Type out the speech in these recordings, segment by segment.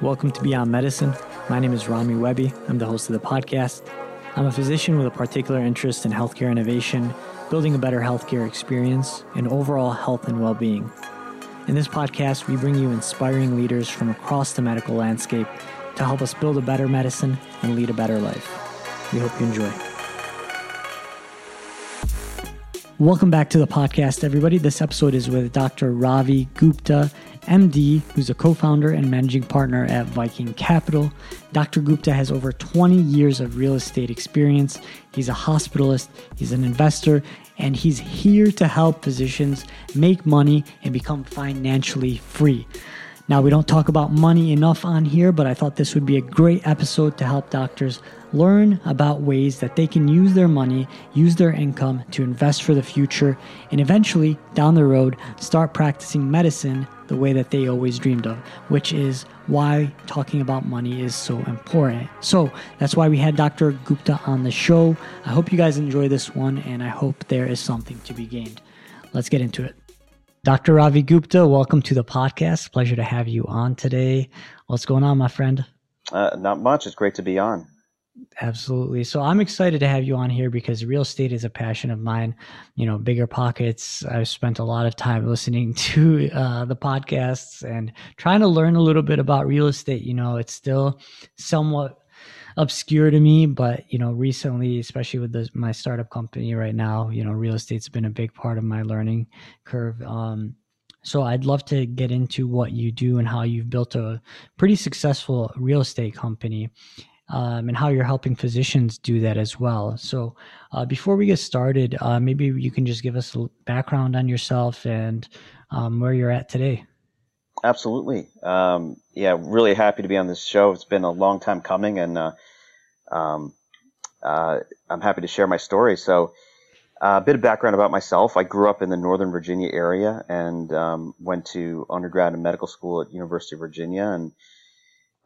Welcome to Beyond Medicine. My name is Rami Webby. I'm the host of the podcast. I'm a physician with a particular interest in healthcare innovation, building a better healthcare experience, and overall health and well being. In this podcast, we bring you inspiring leaders from across the medical landscape to help us build a better medicine and lead a better life. We hope you enjoy. Welcome back to the podcast, everybody. This episode is with Dr. Ravi Gupta, MD, who's a co founder and managing partner at Viking Capital. Dr. Gupta has over 20 years of real estate experience. He's a hospitalist, he's an investor, and he's here to help physicians make money and become financially free. Now, we don't talk about money enough on here, but I thought this would be a great episode to help doctors learn about ways that they can use their money, use their income to invest for the future, and eventually, down the road, start practicing medicine the way that they always dreamed of, which is why talking about money is so important. So that's why we had Dr. Gupta on the show. I hope you guys enjoy this one, and I hope there is something to be gained. Let's get into it. Dr. Ravi Gupta, welcome to the podcast. Pleasure to have you on today. What's going on, my friend? Uh, not much. It's great to be on. Absolutely. So I'm excited to have you on here because real estate is a passion of mine. You know, BiggerPockets. I've spent a lot of time listening to uh, the podcasts and trying to learn a little bit about real estate. You know, it's still somewhat obscure to me, but you know, recently, especially with the, my startup company right now, you know, real estate's been a big part of my learning curve. Um, so I'd love to get into what you do and how you've built a pretty successful real estate company. Um, and how you're helping physicians do that as well. So, uh, before we get started, uh, maybe you can just give us a background on yourself and um, where you're at today. Absolutely. Um, yeah, really happy to be on this show. It's been a long time coming, and uh, um, uh, I'm happy to share my story. So, uh, a bit of background about myself. I grew up in the Northern Virginia area and um, went to undergrad and medical school at University of Virginia and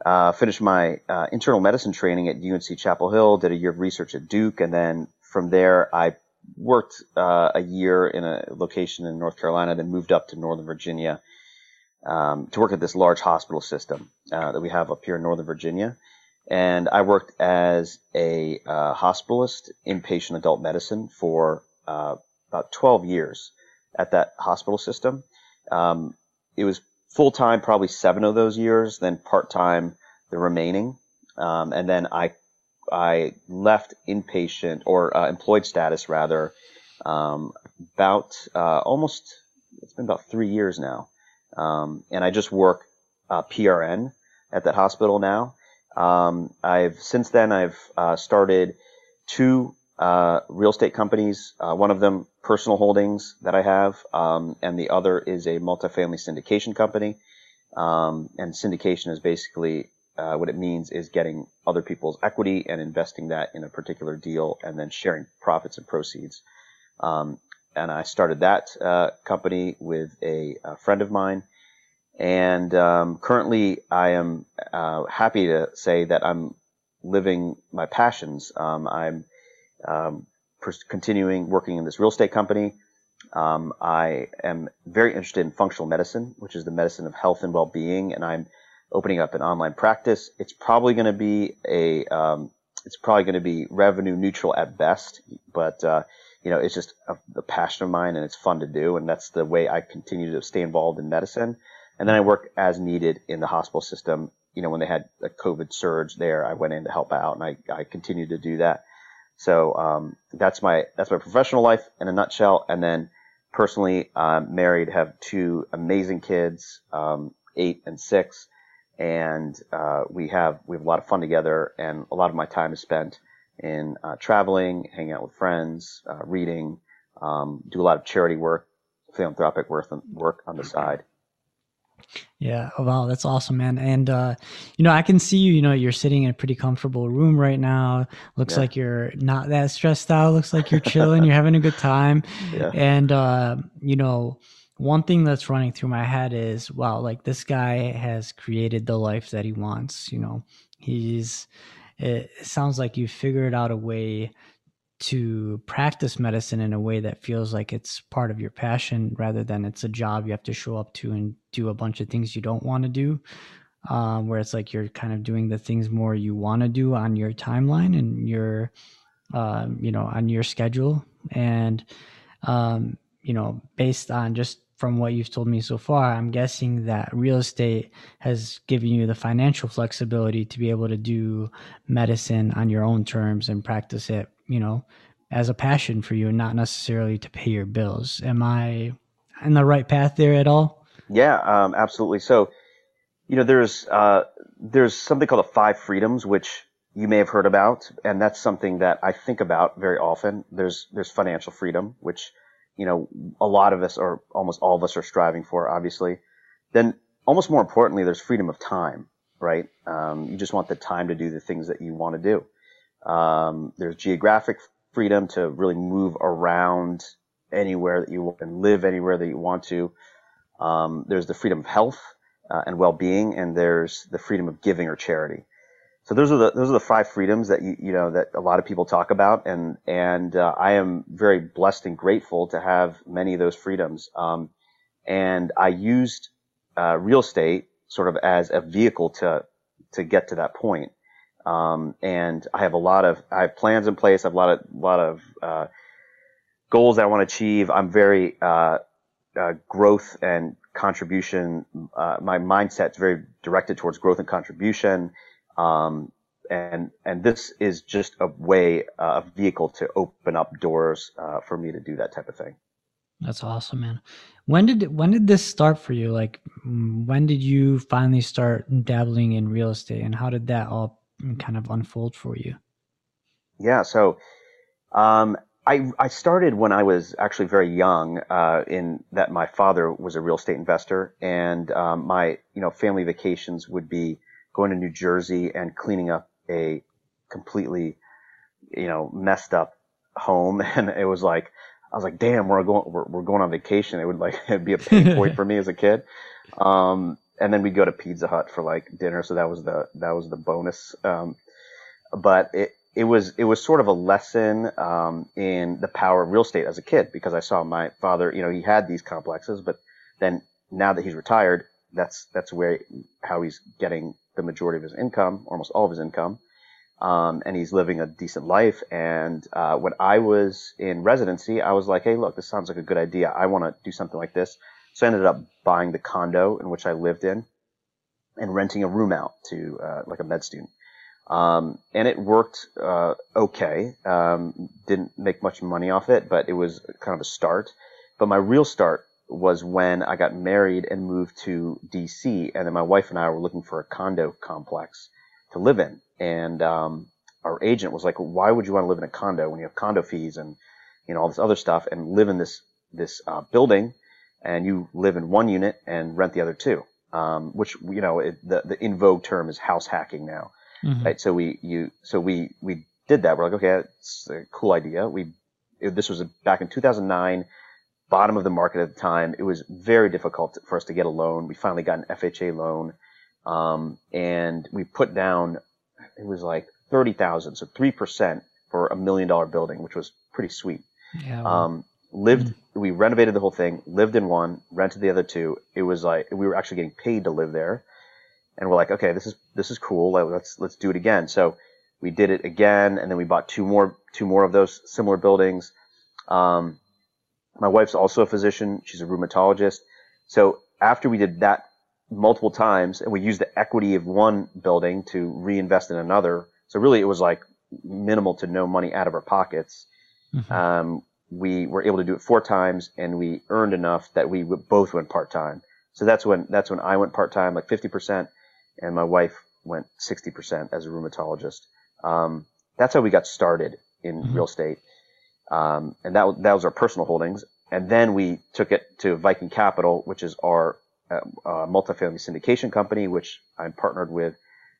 uh, finished my uh, internal medicine training at UNC Chapel Hill, did a year of research at Duke, and then from there I worked uh, a year in a location in North Carolina, then moved up to Northern Virginia um, to work at this large hospital system uh, that we have up here in Northern Virginia. And I worked as a uh, hospitalist, inpatient adult medicine for uh, about 12 years at that hospital system. Um, it was full time, probably seven of those years, then part time the remaining. Um, and then I, I left inpatient or uh, employed status rather, um, about, uh, almost, it's been about three years now. Um, and I just work uh, PRN at that hospital now. Um, I've since then I've uh, started two uh, real estate companies. Uh, one of them personal holdings that I have, um, and the other is a multifamily syndication company. Um, and syndication is basically uh, what it means is getting other people's equity and investing that in a particular deal, and then sharing profits and proceeds. Um, and I started that uh, company with a, a, friend of mine. And um, currently, I am uh, happy to say that I'm living my passions. Um, I'm um, pers- continuing working in this real estate company. Um, I am very interested in functional medicine, which is the medicine of health and well-being, and I'm opening up an online practice. It's probably going to be a um, it's probably going to be revenue neutral at best, but uh, you know, it's just a, a, passion of mine and it's fun to do. And that's the way I continue to stay involved in medicine. And then I work as needed in the hospital system. You know, when they had a COVID surge there, I went in to help out and I, I continue to do that. So, um, that's my, that's my professional life in a nutshell. And then personally, I'm married, have two amazing kids, um, eight and six. And, uh, we have, we have a lot of fun together and a lot of my time is spent in uh, traveling, hanging out with friends, uh, reading, um, do a lot of charity work, philanthropic work, work on the side. Yeah. Oh, wow. That's awesome, man. And, uh, you know, I can see you, you know, you're sitting in a pretty comfortable room right now. Looks yeah. like you're not that stressed out. Looks like you're chilling. you're having a good time. Yeah. And, uh, you know, one thing that's running through my head is, wow, like this guy has created the life that he wants. You know, he's, it sounds like you figured out a way to practice medicine in a way that feels like it's part of your passion rather than it's a job you have to show up to and do a bunch of things you don't want to do. um, where it's like you're kind of doing the things more you want to do on your timeline and your, um, you know, on your schedule. And, um, you know, based on just from what you've told me so far, I'm guessing that real estate has given you the financial flexibility to be able to do medicine on your own terms and practice it, you know, as a passion for you and not necessarily to pay your bills. Am I in the right path there at all? Yeah, um, absolutely. So, you know, there's uh, there's something called the five freedoms, which you may have heard about, and that's something that I think about very often. There's there's financial freedom, which you know a lot of us or almost all of us are striving for, obviously. Then, almost more importantly, there's freedom of time, right? Um, you just want the time to do the things that you want to do. Um, there's geographic freedom to really move around anywhere that you want and live anywhere that you want to. Um, there's the freedom of health uh, and well-being, and there's the freedom of giving or charity. So those are the those are the five freedoms that you you know that a lot of people talk about, and and uh, I am very blessed and grateful to have many of those freedoms. Um, and I used uh, real estate sort of as a vehicle to to get to that point. Um, and I have a lot of I have plans in place. I have a lot of lot of uh, goals I want to achieve. I'm very uh, uh, growth and contribution. Uh, my mindset's very directed towards growth and contribution. Um, and and this is just a way, uh, a vehicle to open up doors uh, for me to do that type of thing. That's awesome, man. When did when did this start for you? Like, when did you finally start dabbling in real estate, and how did that all kind of unfold for you? Yeah, so um, I, I started when I was actually very young, uh, in that my father was a real estate investor and, um, my, you know, family vacations would be going to New Jersey and cleaning up a completely, you know, messed up home. And it was like, I was like, damn, we're going, we're, we're going on vacation. It would like, it'd be a pain point for me as a kid. Um, and then we'd go to Pizza Hut for like dinner. So that was the, that was the bonus. Um, but it, it was it was sort of a lesson um, in the power of real estate as a kid because I saw my father. You know, he had these complexes, but then now that he's retired, that's that's where how he's getting the majority of his income, almost all of his income, um, and he's living a decent life. And uh, when I was in residency, I was like, hey, look, this sounds like a good idea. I want to do something like this. So I ended up buying the condo in which I lived in and renting a room out to uh, like a med student. Um, and it worked uh, okay. Um, didn't make much money off it, but it was kind of a start. But my real start was when I got married and moved to DC, and then my wife and I were looking for a condo complex to live in. And um, our agent was like, "Why would you want to live in a condo when you have condo fees and you know all this other stuff, and live in this this uh, building, and you live in one unit and rent the other two. Um, which you know it, the the in vogue term is house hacking now. Mm-hmm. Right. So we, you, so we, we did that. We're like, okay, it's a cool idea. We, it, this was back in 2009, bottom of the market at the time. It was very difficult for us to get a loan. We finally got an FHA loan. Um, and we put down, it was like 30,000. So 3% for a million dollar building, which was pretty sweet. Yeah, well, um, lived, mm-hmm. we renovated the whole thing, lived in one, rented the other two. It was like, we were actually getting paid to live there and we're like, okay, this is this is cool. Let's let's do it again. So we did it again, and then we bought two more two more of those similar buildings. Um, my wife's also a physician; she's a rheumatologist. So after we did that multiple times, and we used the equity of one building to reinvest in another, so really it was like minimal to no money out of our pockets. Mm-hmm. Um, we were able to do it four times, and we earned enough that we both went part time. So that's when that's when I went part time, like fifty percent, and my wife went 60% as a rheumatologist. Um, that's how we got started in mm-hmm. real estate. Um, and that, that was our personal holdings. And then we took it to Viking Capital, which is our uh, uh, multifamily syndication company, which I'm partnered with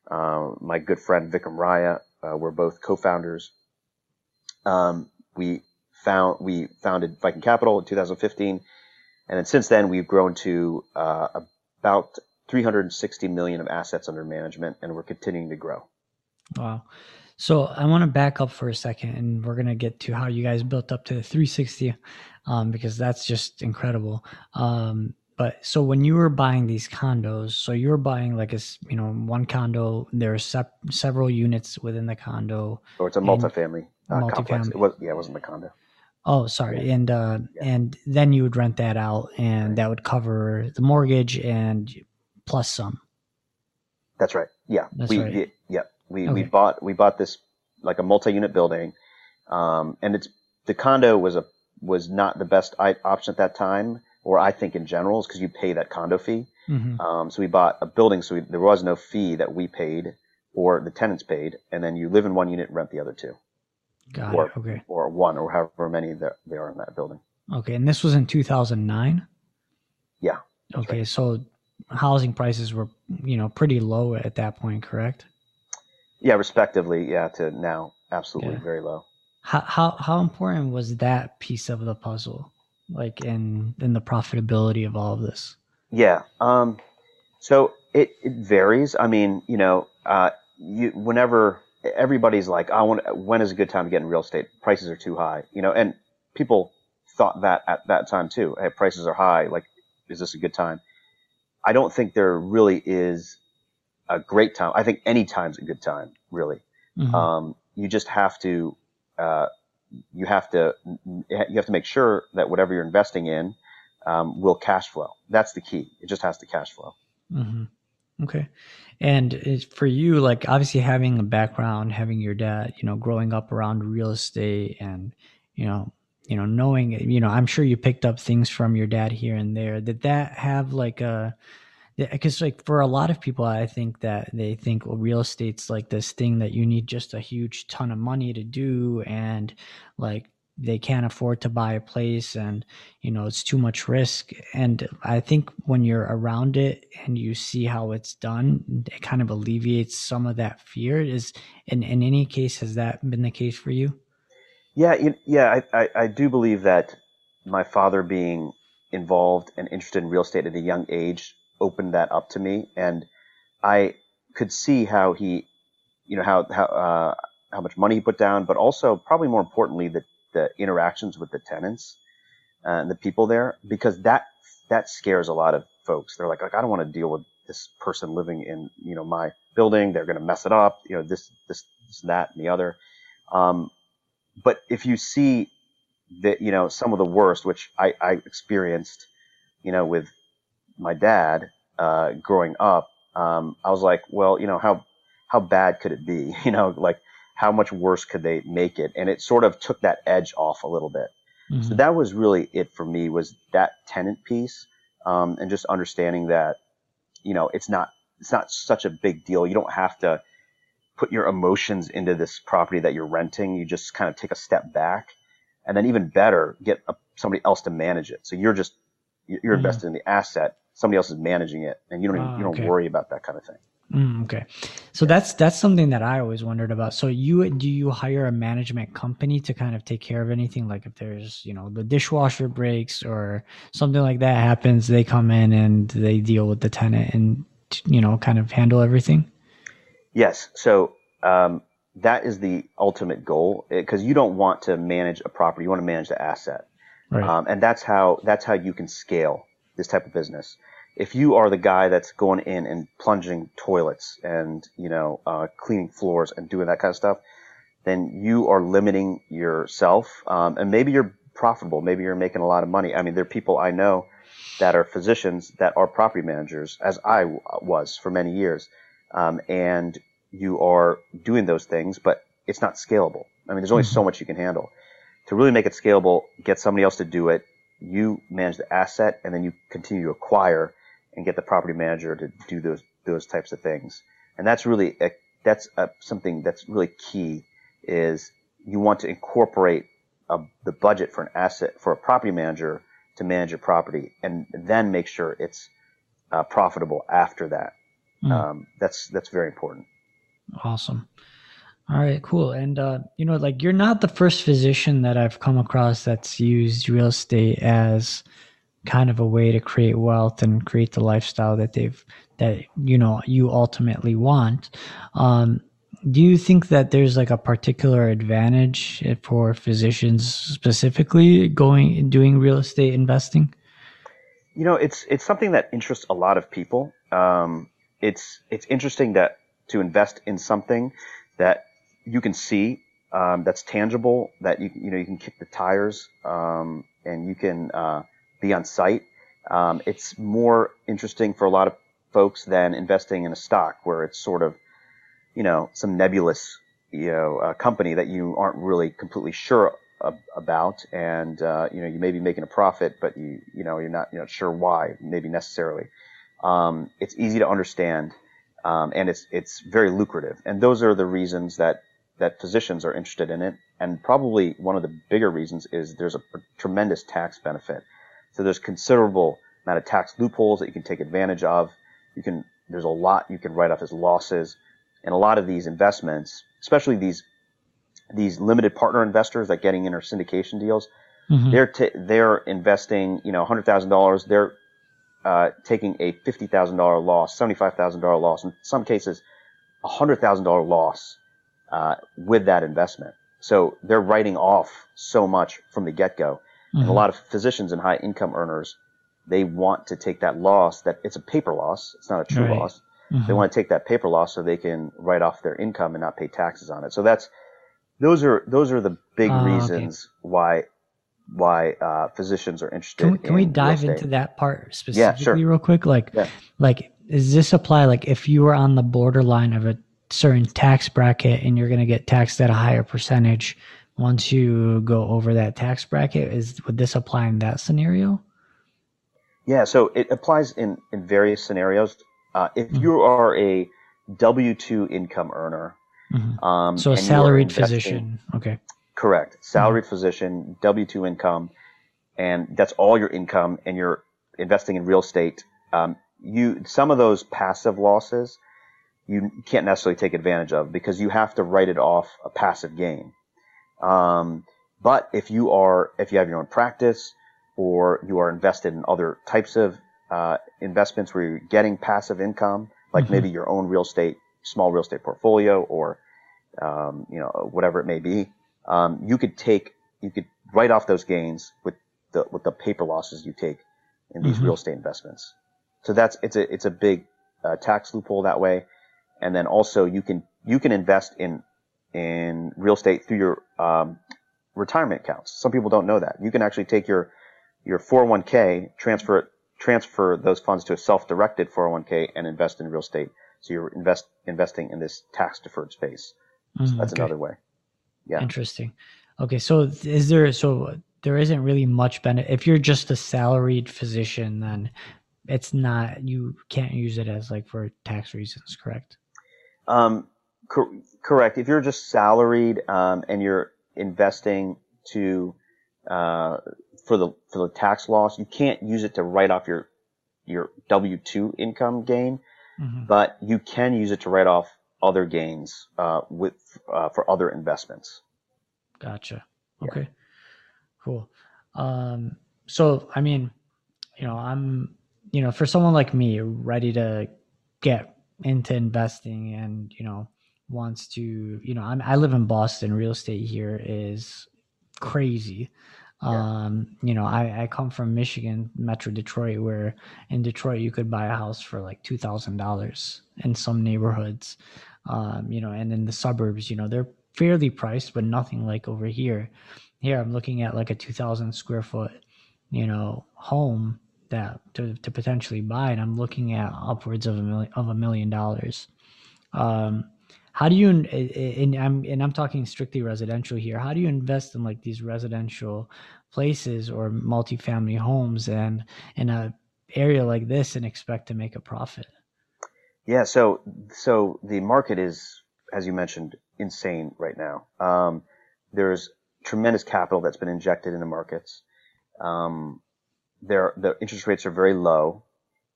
uh, my good friend Vikram Raya. Uh, we're both co-founders. Um, we found we founded Viking Capital in 2015, and then since then we've grown to uh, about 360 million of assets under management, and we're continuing to grow. Wow. So I want to back up for a second, and we're going to get to how you guys built up to 360, um, because that's just incredible. Um, But so when you were buying these condos, so you were buying like a you know one condo. There are sep- several units within the condo. Or it's a multifamily, uh, multifamily. complex. It was yeah, it wasn't the condo. Oh, sorry. Yeah. And uh, yeah. and then you would rent that out, and right. that would cover the mortgage and plus some. That's right. Yeah, That's we right. yeah we okay. we bought we bought this like a multi-unit building, um, and it's the condo was a was not the best option at that time, or I think in general, is because you pay that condo fee. Mm-hmm. Um, so we bought a building, so we, there was no fee that we paid or the tenants paid, and then you live in one unit rent the other two. Got or, it. Okay. Or one, or however many there, there are in that building. Okay, and this was in 2009. Yeah. Okay, right. so housing prices were, you know, pretty low at that point, correct? Yeah, respectively, yeah, to now, absolutely yeah. very low. How how how important was that piece of the puzzle, like in in the profitability of all of this? Yeah. Um. So it it varies. I mean, you know, uh, you whenever everybody's like, I want. When is a good time to get in real estate? Prices are too high, you know, and people thought that at that time too. Hey, prices are high. Like, is this a good time? I don't think there really is a great time. I think any time's a good time, really. Mm-hmm. Um, you just have to, uh, you have to, you have to make sure that whatever you're investing in um, will cash flow. That's the key. It just has to cash flow. Mm-hmm. Okay. And for you, like obviously having a background, having your dad, you know, growing up around real estate and, you know, you know, knowing, you know, I'm sure you picked up things from your dad here and there. Did that have like a, because like for a lot of people, I think that they think well, real estate's like this thing that you need just a huge ton of money to do, and like they can't afford to buy a place and you know it's too much risk. And i think when you're around it and you see how it's done it kind of alleviates some of that fear. Is in, in any case has that been the case for you? Yeah yeah I, I, I do believe that my father being involved and interested in real estate at a young age opened that up to me. And i could see how he you know how how uh, how much money he put down but also probably more importantly the the interactions with the tenants and the people there because that that scares a lot of folks. They're like, like I don't want to deal with this person living in you know my building. They're going to mess it up. You know this this, this that and the other. Um, but if you see that you know some of the worst, which I, I experienced, you know, with my dad uh, growing up, um, I was like, well, you know how how bad could it be? You know, like how much worse could they make it? And it sort of took that edge off a little bit. Mm-hmm. So that was really it for me was that tenant piece, um, and just understanding that, you know, it's not it's not such a big deal. You don't have to put your emotions into this property that you're renting. You just kind of take a step back, and then even better, get a, somebody else to manage it. So you're just you're mm-hmm. invested in the asset. Somebody else is managing it, and you don't even, ah, you don't okay. worry about that kind of thing. Mm, okay, so that's that's something that I always wondered about. So you do you hire a management company to kind of take care of anything? Like if there's you know the dishwasher breaks or something like that happens, they come in and they deal with the tenant and you know kind of handle everything. Yes, so um, that is the ultimate goal because eh, you don't want to manage a property; you want to manage the asset, right. um, and that's how that's how you can scale this type of business if you are the guy that's going in and plunging toilets and you know uh, cleaning floors and doing that kind of stuff, then you are limiting yourself, um, and maybe you're profitable, maybe you're making a lot of money. I mean, there are people I know that are physicians that are property managers, as I was for many years, um, and you are doing those things, but it's not scalable. I mean, there's only mm-hmm. so much you can handle. To really make it scalable, get somebody else to do it. You manage the asset, and then you continue to acquire and get the property manager to do those those types of things. And that's really a, that's a, something that's really key is you want to incorporate a, the budget for an asset for a property manager to manage your property, and then make sure it's uh, profitable after that. Mm. Um, that's that's very important. Awesome. All right, cool. And uh, you know, like you're not the first physician that I've come across that's used real estate as kind of a way to create wealth and create the lifestyle that they've that you know you ultimately want um, do you think that there's like a particular advantage for physicians specifically going doing real estate investing You know, it's it's something that interests a lot of people. Um, it's it's interesting that to invest in something that you can see, um, that's tangible, that you you know you can kick the tires, um, and you can uh, be on site. Um, it's more interesting for a lot of folks than investing in a stock where it's sort of, you know, some nebulous, you know, uh, company that you aren't really completely sure about, and uh, you know, you may be making a profit, but you you know you're not you're not sure why, maybe necessarily. Um, it's easy to understand, um, and it's it's very lucrative, and those are the reasons that that physicians are interested in it. And probably one of the bigger reasons is there's a tremendous tax benefit. So there's considerable amount of tax loopholes that you can take advantage of. You can there's a lot you can write off as losses, and a lot of these investments, especially these these limited partner investors that getting in our syndication deals, mm-hmm. they're t- they're investing you know hundred thousand dollars. They're uh, taking a fifty thousand dollar loss, seventy five thousand dollar loss, in some cases, a hundred thousand dollar loss uh, with that investment. So they're writing off so much from the get go. Mm-hmm. And a mm-hmm. lot of physicians and high income earners, they want to take that loss that it's a paper loss. It's not a true right. loss. Mm-hmm. They want to take that paper loss so they can write off their income and not pay taxes on it. So that's, those are, those are the big uh, reasons okay. why, why, uh, physicians are interested. Can, can in we dive into that part specifically yeah, sure. real quick? Like, yeah. like, does this apply? Like if you were on the borderline of a certain tax bracket and you're going to get taxed at a higher percentage once you go over that tax bracket is would this apply in that scenario yeah so it applies in in various scenarios uh, if mm-hmm. you are a w2 income earner mm-hmm. um, so a salaried physician okay correct salaried mm-hmm. physician w2 income and that's all your income and you're investing in real estate um, you some of those passive losses you can't necessarily take advantage of because you have to write it off a passive gain. Um, but if you are, if you have your own practice or you are invested in other types of uh, investments where you're getting passive income, like mm-hmm. maybe your own real estate, small real estate portfolio, or um, you know whatever it may be, um, you could take, you could write off those gains with the with the paper losses you take in these mm-hmm. real estate investments. So that's it's a it's a big uh, tax loophole that way and then also you can you can invest in in real estate through your um, retirement accounts. Some people don't know that. You can actually take your your 401k, transfer it, transfer those funds to a self-directed 401k, and invest in real estate. So you're invest investing in this tax deferred space. So mm, that's okay. another way. Yeah. Interesting. Okay, so is there so there isn't really much benefit if you're just a salaried physician then it's not you can't use it as like for tax reasons, correct? Um, cor- correct. If you're just salaried um, and you're investing to uh, for the for the tax loss, you can't use it to write off your your W two income gain, mm-hmm. but you can use it to write off other gains uh, with uh, for other investments. Gotcha. Okay. Yeah. Cool. Um, so I mean, you know, I'm you know, for someone like me, ready to get into investing and you know wants to you know I'm, i live in boston. Real estate here is crazy. Yeah. um you know I, I come from michigan metro detroit where in detroit you could buy a house for like $2000 in some neighborhoods. Um you know and in the suburbs you know they're fairly priced but nothing like over here. Here i'm looking at like a 2000 square foot you know home that to, to potentially buy and i'm looking at upwards of a million of a million dollars. Um, how do you and i'm and i'm talking strictly residential here how do you invest in like these residential places or multifamily homes and in a area like this and expect to make a profit? Yeah so so the market is as you mentioned insane right now. Um, there's tremendous capital that's been injected in the markets. Um, their the interest rates are very low,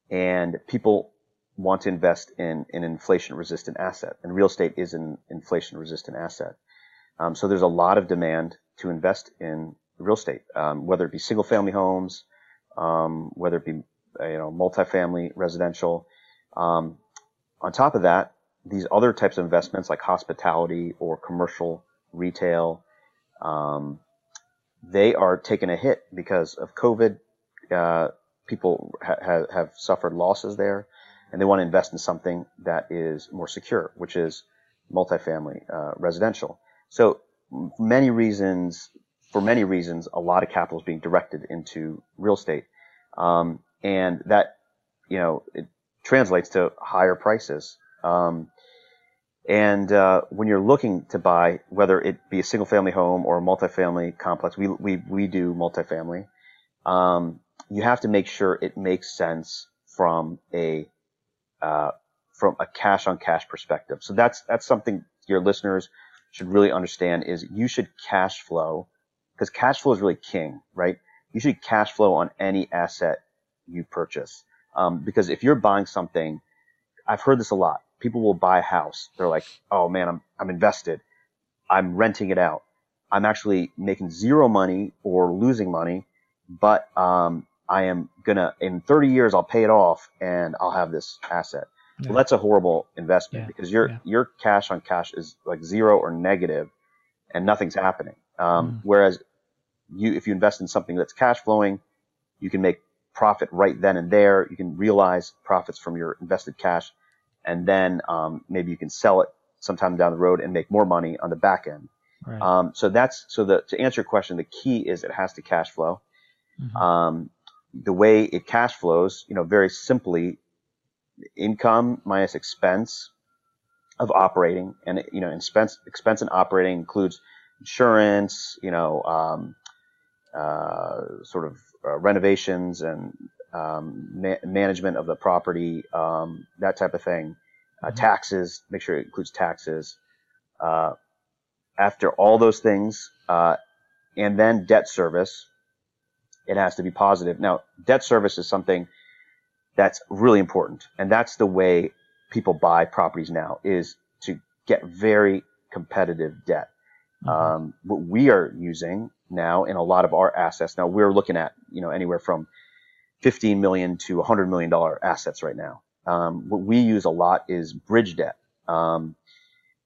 and people want to invest in an inflation resistant asset, and real estate is an inflation resistant asset. Um, so there's a lot of demand to invest in real estate, um, whether it be single family homes, um, whether it be you know multifamily residential. Um, on top of that, these other types of investments like hospitality or commercial retail, um, they are taking a hit because of COVID uh, people ha- have suffered losses there, and they want to invest in something that is more secure, which is multifamily uh, residential. So many reasons, for many reasons, a lot of capital is being directed into real estate, um, and that you know it translates to higher prices. Um, and uh, when you're looking to buy, whether it be a single family home or a multifamily complex, we we we do multifamily. Um, you have to make sure it makes sense from a uh, from a cash on cash perspective. So that's that's something your listeners should really understand is you should cash flow because cash flow is really king, right? You should cash flow on any asset you purchase. Um, because if you're buying something, I've heard this a lot. People will buy a house. They're like, oh man, I'm, I'm invested. I'm renting it out. I'm actually making zero money or losing money, but, um, I am gonna, in 30 years, I'll pay it off and I'll have this asset. Yeah. Well, that's a horrible investment yeah. because your, yeah. your cash on cash is like zero or negative and nothing's happening. Um, mm. whereas you, if you invest in something that's cash flowing, you can make profit right then and there. You can realize profits from your invested cash and then, um, maybe you can sell it sometime down the road and make more money on the back end. Right. Um, so that's, so the, to answer your question, the key is it has to cash flow. Mm-hmm. Um, the way it cash flows, you know, very simply, income minus expense of operating, and you know, expense expense in operating includes insurance, you know, um, uh, sort of uh, renovations and um, ma- management of the property, um, that type of thing. Uh, mm-hmm. Taxes, make sure it includes taxes. Uh, after all those things, uh, and then debt service, it has to be positive. Now, debt service is something that's really important. And that's the way people buy properties now is to get very competitive debt. Mm-hmm. Um, what we are using now in a lot of our assets, now we're looking at, you know, anywhere from 15 million to 100 million dollar assets right now. Um, what we use a lot is bridge debt. Um,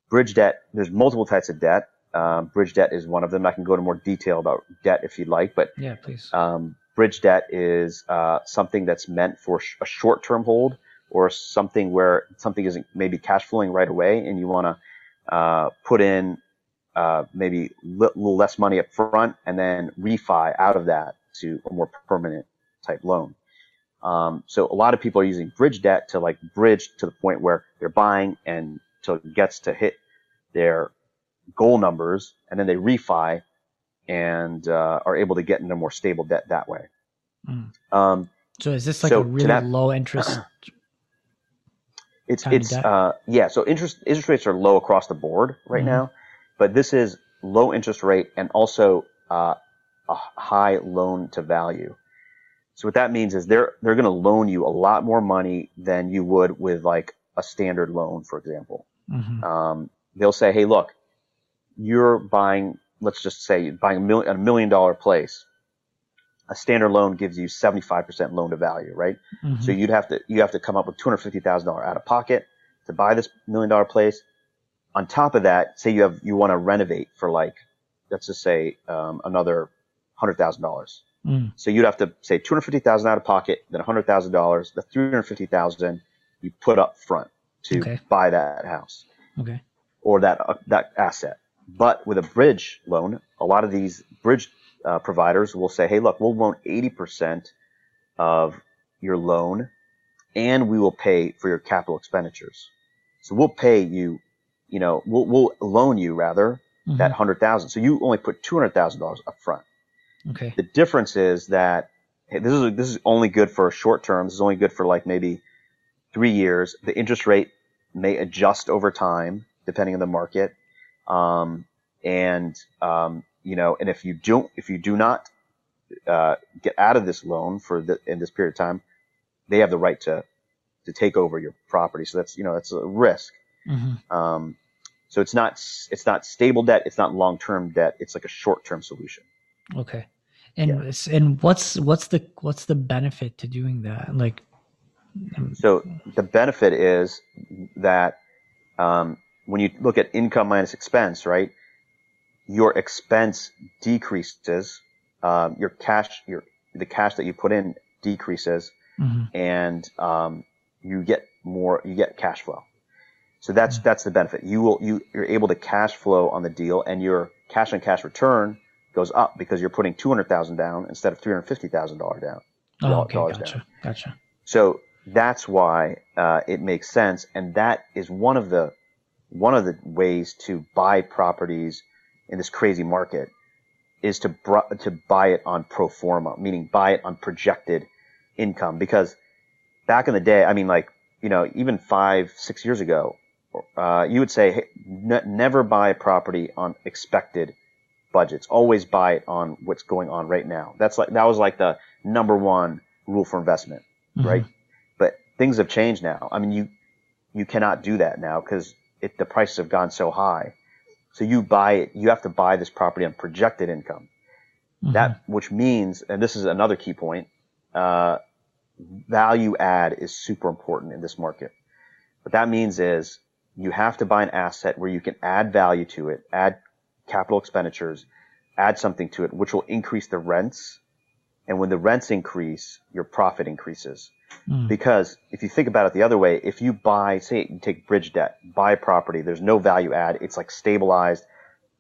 bridge debt, there's multiple types of debt. Um, bridge debt is one of them. I can go into more detail about debt if you'd like, but yeah, please. Um, bridge debt is uh, something that's meant for sh- a short-term hold or something where something isn't maybe cash flowing right away, and you want to uh, put in uh, maybe a li- little less money up front and then refi out of that to a more permanent type loan. Um, so a lot of people are using bridge debt to like bridge to the point where they're buying and till it gets to hit their goal numbers, and then they refi and uh, are able to get into more stable debt that way. Mm. Um, so is this like so a really that, low interest? It's it's uh, yeah. So interest interest rates are low across the board right mm-hmm. now, but this is low interest rate and also uh, a high loan to value. So what that means is they're they're going to loan you a lot more money than you would with like a standard loan, for example. Mm-hmm. Um, they'll say, "Hey, look, you're buying, let's just say you're buying a million, a million dollar place. A standard loan gives you 75% loan to value, right? Mm-hmm. So you'd have to, you have to come up with $250,000 out of pocket to buy this million dollar place. On top of that, say you have, you want to renovate for like, let's just say, um, another $100,000. Mm. So you'd have to say 250,000 out of pocket, then $100,000, the 350,000 you put up front to okay. buy that house. Okay. Or that, uh, that asset. But with a bridge loan, a lot of these bridge uh, providers will say, hey, look, we'll loan 80% of your loan and we will pay for your capital expenditures. So we'll pay you, you know, we'll, we'll loan you rather mm-hmm. that 100,000. So you only put $200,000 up front. Okay. The difference is that hey, this is, this is only good for a short term. This is only good for like maybe three years. The interest rate may adjust over time depending on the market. Um, and, um, you know, and if you don't, if you do not, uh, get out of this loan for the, in this period of time, they have the right to, to take over your property. So that's, you know, that's a risk. Mm-hmm. Um, so it's not, it's not stable debt. It's not long-term debt. It's like a short-term solution. Okay. And, yeah. and what's, what's the, what's the benefit to doing that? Like, so the benefit is that, um, when you look at income minus expense, right, your expense decreases, um, your cash, your the cash that you put in decreases, Mhm. and um, you get more, you get cash flow. So that's that's the benefit. You will you you're able to cash flow on the deal, and your cash on cash return goes up because you're putting two hundred thousand down instead of three hundred fifty thousand dollar down. Oh, okay, gotcha, down. gotcha. So that's why uh, it makes sense, and that is one of the one of the ways to buy properties in this crazy market is to br- to buy it on pro forma, meaning buy it on projected income. Because back in the day, I mean, like you know, even five six years ago, uh, you would say hey, ne- never buy a property on expected budgets. Always buy it on what's going on right now. That's like that was like the number one rule for investment Mhm. right? But things have changed now. I mean, you you cannot do that now because the prices have gone so high. So you buy it, you have to buy this property on projected income. Mhm. That which means, and this is another key point, uh, value add is super important in this market. What that means is you have to buy an asset where you can add value to it, add capital expenditures, add something to it, which will increase the rents. And when the rents increase, your profit increases. Mm. Because if you think about it the other way, if you buy, say you take bridge debt, buy property, there's no value add. It's like stabilized.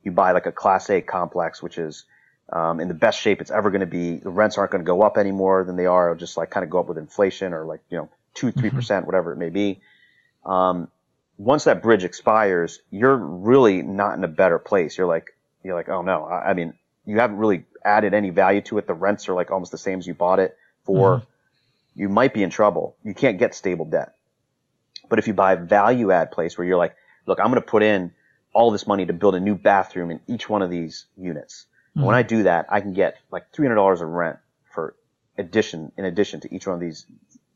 You buy like a class A complex, which is um, in the best shape it's ever going to be. The rents aren't going to go up any more than they are. It'll just like kind of go up with inflation or like, you know, two, three percent, whatever it may be. Um, once that bridge expires, you're really not in a better place. You're like, you're like, oh no, I, I mean, you haven't really added any value to it. The rents are like almost the same as you bought it for. Mhm. You might be in trouble. You can't get stable debt. But if you buy a value add place where you're like, look, I'm going to put in all this money to build a new bathroom in each one of these units. And When I do that, I can get like $300 of rent for addition, in addition to each one of these,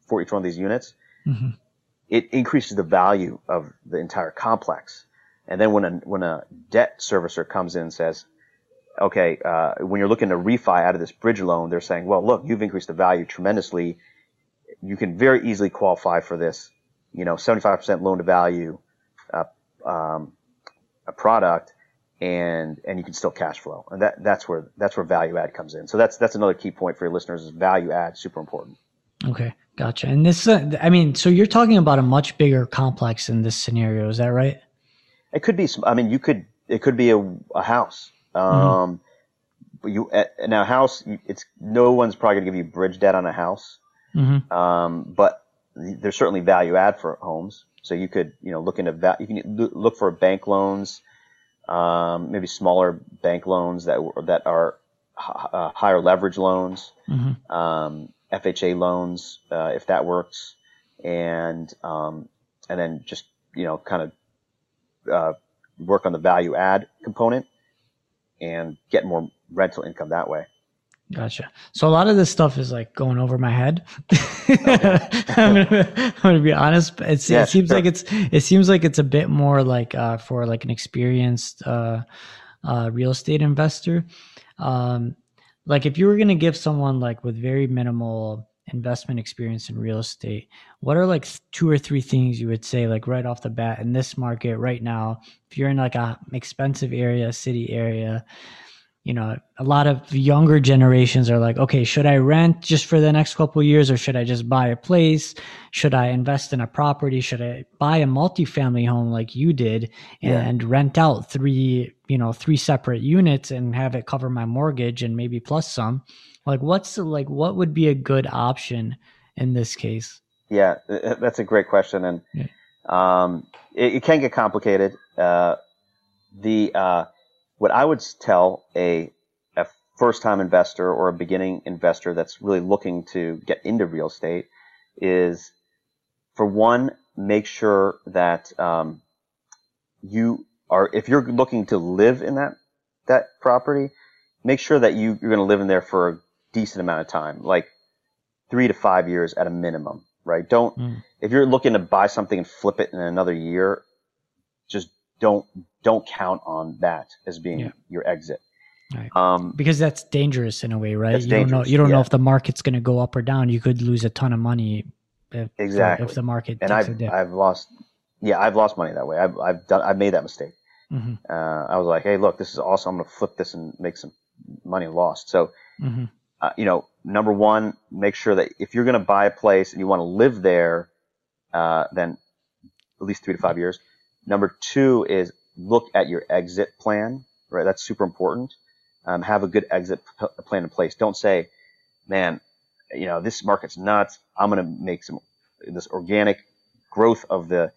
for each one of these units Mhm. it increases the value of the entire complex. And then when a when a debt servicer comes in and says, okay, uh, when you're looking to refi out of this bridge loan, they're saying, well, look, you've increased the value tremendously. You can very easily qualify for this, you know, 75% loan to value, uh, um, a product and, and you can still cash flow. And that, that's where, that's where value add comes in. So that's, that's another key point for your listeners is value add, super important. Okay, gotcha. And this, uh, I mean, so you're talking about a much bigger complex in this scenario, is that right? It could be. some- I mean, you could. It could be a, a house. Um, but you uh, now house. It's no one's probably gonna give you bridge debt on a house. Mm-hmm. Um, but there's certainly value add for homes. So you could, you know, look into va- you can look for bank loans, um, maybe smaller bank loans that that are h- uh, higher leverage loans, Mm-hmm. um, FHA loans, uh, if that works, and um, and then just you know kind of uh, work on the value add component and get more rental income that way. Gotcha. So a lot of this stuff is like going over my head. I'm, gonna, I'm gonna be honest. It's, Yeah, it seems sure. like it's it seems like it's a bit more like uh, for like an experienced uh, uh, real estate investor. Um, like if you were gonna give someone like with very minimal investment experience in real estate, what are like two or three things you would say like right off the bat in this market right now? If you're in like a expensive area, city area, you know a lot of younger generations are like okay should i rent just for the next couple of years or should i just buy a place should i invest in a property should i buy a multifamily home like you did Yeah. and rent out three you know three separate units and have it cover my mortgage and maybe plus some like what's the, like what would be a good option in this case Yeah, th- th- that's a great question, and Yeah. um, it, it can get complicated. Uh, the uh, what I would tell a a first time investor or a beginning investor that's really looking to get into real estate is, for one, make sure that um, you are if you're looking to live in that that property, make sure that you, you're going to live in there for a decent amount of time, like three to five years at a minimum, right? Don't, Mm. if you're looking to buy something and flip it in another year, don't, don't count on that as being Yeah. your exit. Right. Um, because that's dangerous in a way right you don't know you don't know if the market's going to go up or down you could lose a ton of money if, Exactly. if the market and takes a I've, I've lost, yeah, I've lost money that way. I've, I've done, I've made that mistake. Mhm. Uh, I was like, Hey, look, this is awesome. I'm going to flip this and make some money lost. So, Mhm. uh, you know, number one, make sure that if you're going to buy a place and you want to live there, uh, then at least three to five years. Number two is look at your exit plan, right? That's super important. Um, have a good exit p- plan in place. Don't say, man, you know, this market's nuts. I'm going to make some, this organic growth of the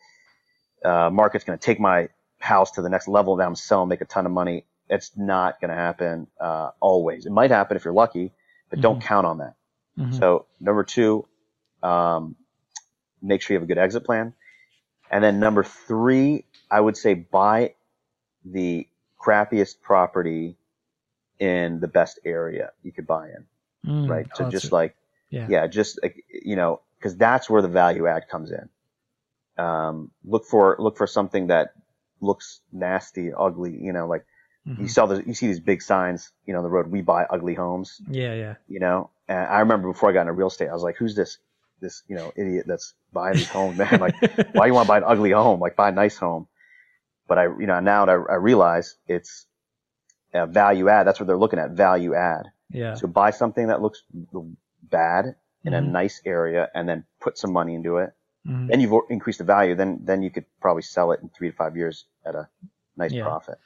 uh, market's going to take my house to the next level that I'm selling, make a ton of money. It's not going to happen uh, always. It might happen if you're lucky, but mm-hmm. don't count on that. Mm-hmm. So number two, um, make sure you have a good exit plan. And then number three, I would say buy the crappiest property in the best area you could buy in. Mm, right. So just like, yeah, yeah just, you know, cause that's where the value add comes in. Um, look for, look for something that looks nasty, ugly, you know, like mm-hmm. you saw the, you see these big signs, you know, on the road, we buy ugly homes. Yeah. Yeah. You know, and I remember before I got into real estate, I was like, who's this, this, you know, idiot that's buying these homes, man? Like, why you want to buy an ugly home? Like, buy a nice home. But I, you know, now I, I realize it's a value add. That's what they're looking at, value add. Yeah. So buy something that looks bad in mm-hmm. a nice area and then put some money into it. Mm-hmm. Then you've increased the value. Then, then you could probably sell it in three to five years at a nice yeah. profit.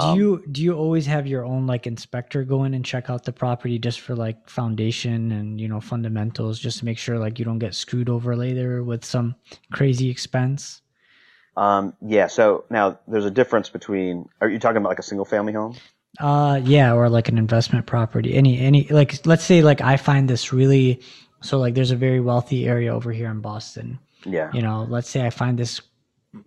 Do um, you do you always have your own like inspector go in and check out the property just for like foundation and you know fundamentals just to make sure like you don't get screwed over later with some crazy expense? Um, yeah. So now there's a difference between. Are you talking about like a single family home? Uh, yeah, or like an investment property. Any any like let's say like I find this really so like there's a very wealthy area over here in Boston. Yeah. You know, let's say I find this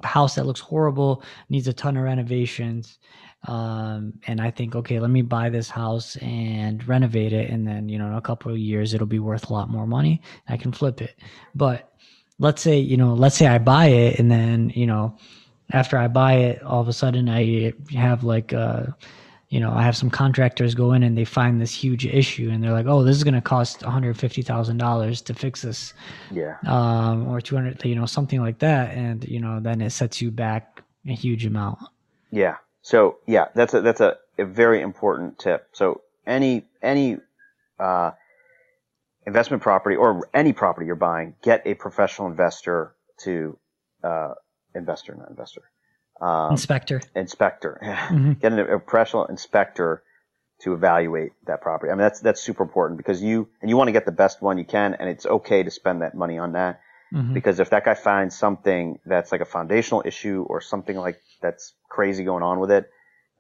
house that looks horrible, needs a ton of renovations um, and I think, okay, let me buy this house and renovate it, and then you know, in a couple of years, it'll be worth a lot more money. I can flip it. But let's say, you know, let's say I buy it, and then you know, after I buy it, all of a sudden I have like, uh, you know, I have some contractors go in and they find this huge issue, and they're like, oh, this is going to cost one hundred fifty thousand dollars to fix this, yeah, um, or two hundred, you know, something like that, and you know, then it sets you back a huge amount. Yeah, so yeah, that's a that's a, a very important tip. So any any uh, investment property or any property you're buying, get a professional investor to uh, investor, not investor. Um, inspector. Inspector. Mm-hmm. Get a, a professional inspector to evaluate that property. I mean, that's that's super important because you and you want to get the best one you can, and it's okay to spend that money on that. Mm-hmm. Because if that guy finds something that's like a foundational issue or something like that's crazy going on with it,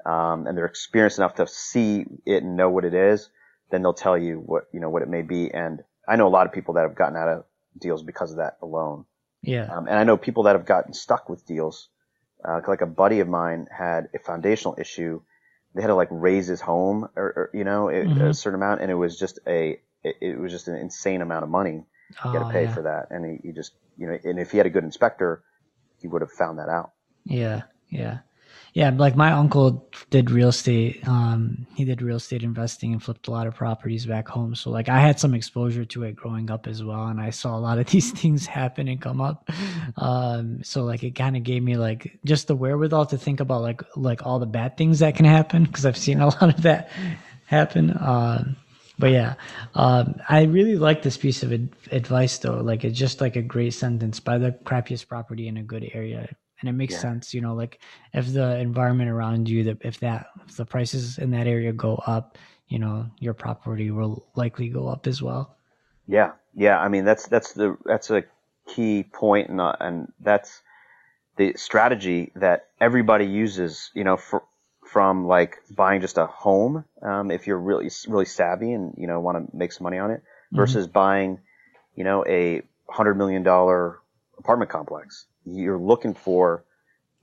um, and they're experienced enough to see it and know what it is, then they'll tell you what you know what it may be. And I know a lot of people that have gotten out of deals because of that alone. Yeah. Um, and I know people that have gotten stuck with deals. Uh, like a buddy of mine had a foundational issue. They had to like raise his home or, or you know, it, mm-hmm. a certain amount, and it was just a it, it, was just an insane amount of money. You got to pay yeah. for that, and he, he just you know, and if he had a good inspector, he would have found that out. Yeah, yeah. Yeah, like my uncle did real estate. Um, he did real estate investing and flipped a lot of properties back home. So like I had some exposure to it growing up as well, and I saw a lot of these things happen and come up. Um, so like it kind of gave me like just the wherewithal to think about like like all the bad things that can happen because I've seen a lot of that happen. Um, but yeah, um, I really like this piece of advice though. Like it's just like a great sentence: buy the crappiest property in a good area and it makes yeah. sense you know like if the environment around you that if that if the prices in that area go up you know your property will likely go up as well yeah yeah i mean that's that's the that's a key point and uh, and that's the strategy that everybody uses you know for from like buying just a home um, if you're really really savvy and you know want to make some money on it mm-hmm. versus mm-hmm. buying you know a hundred million dollar apartment complex you're looking for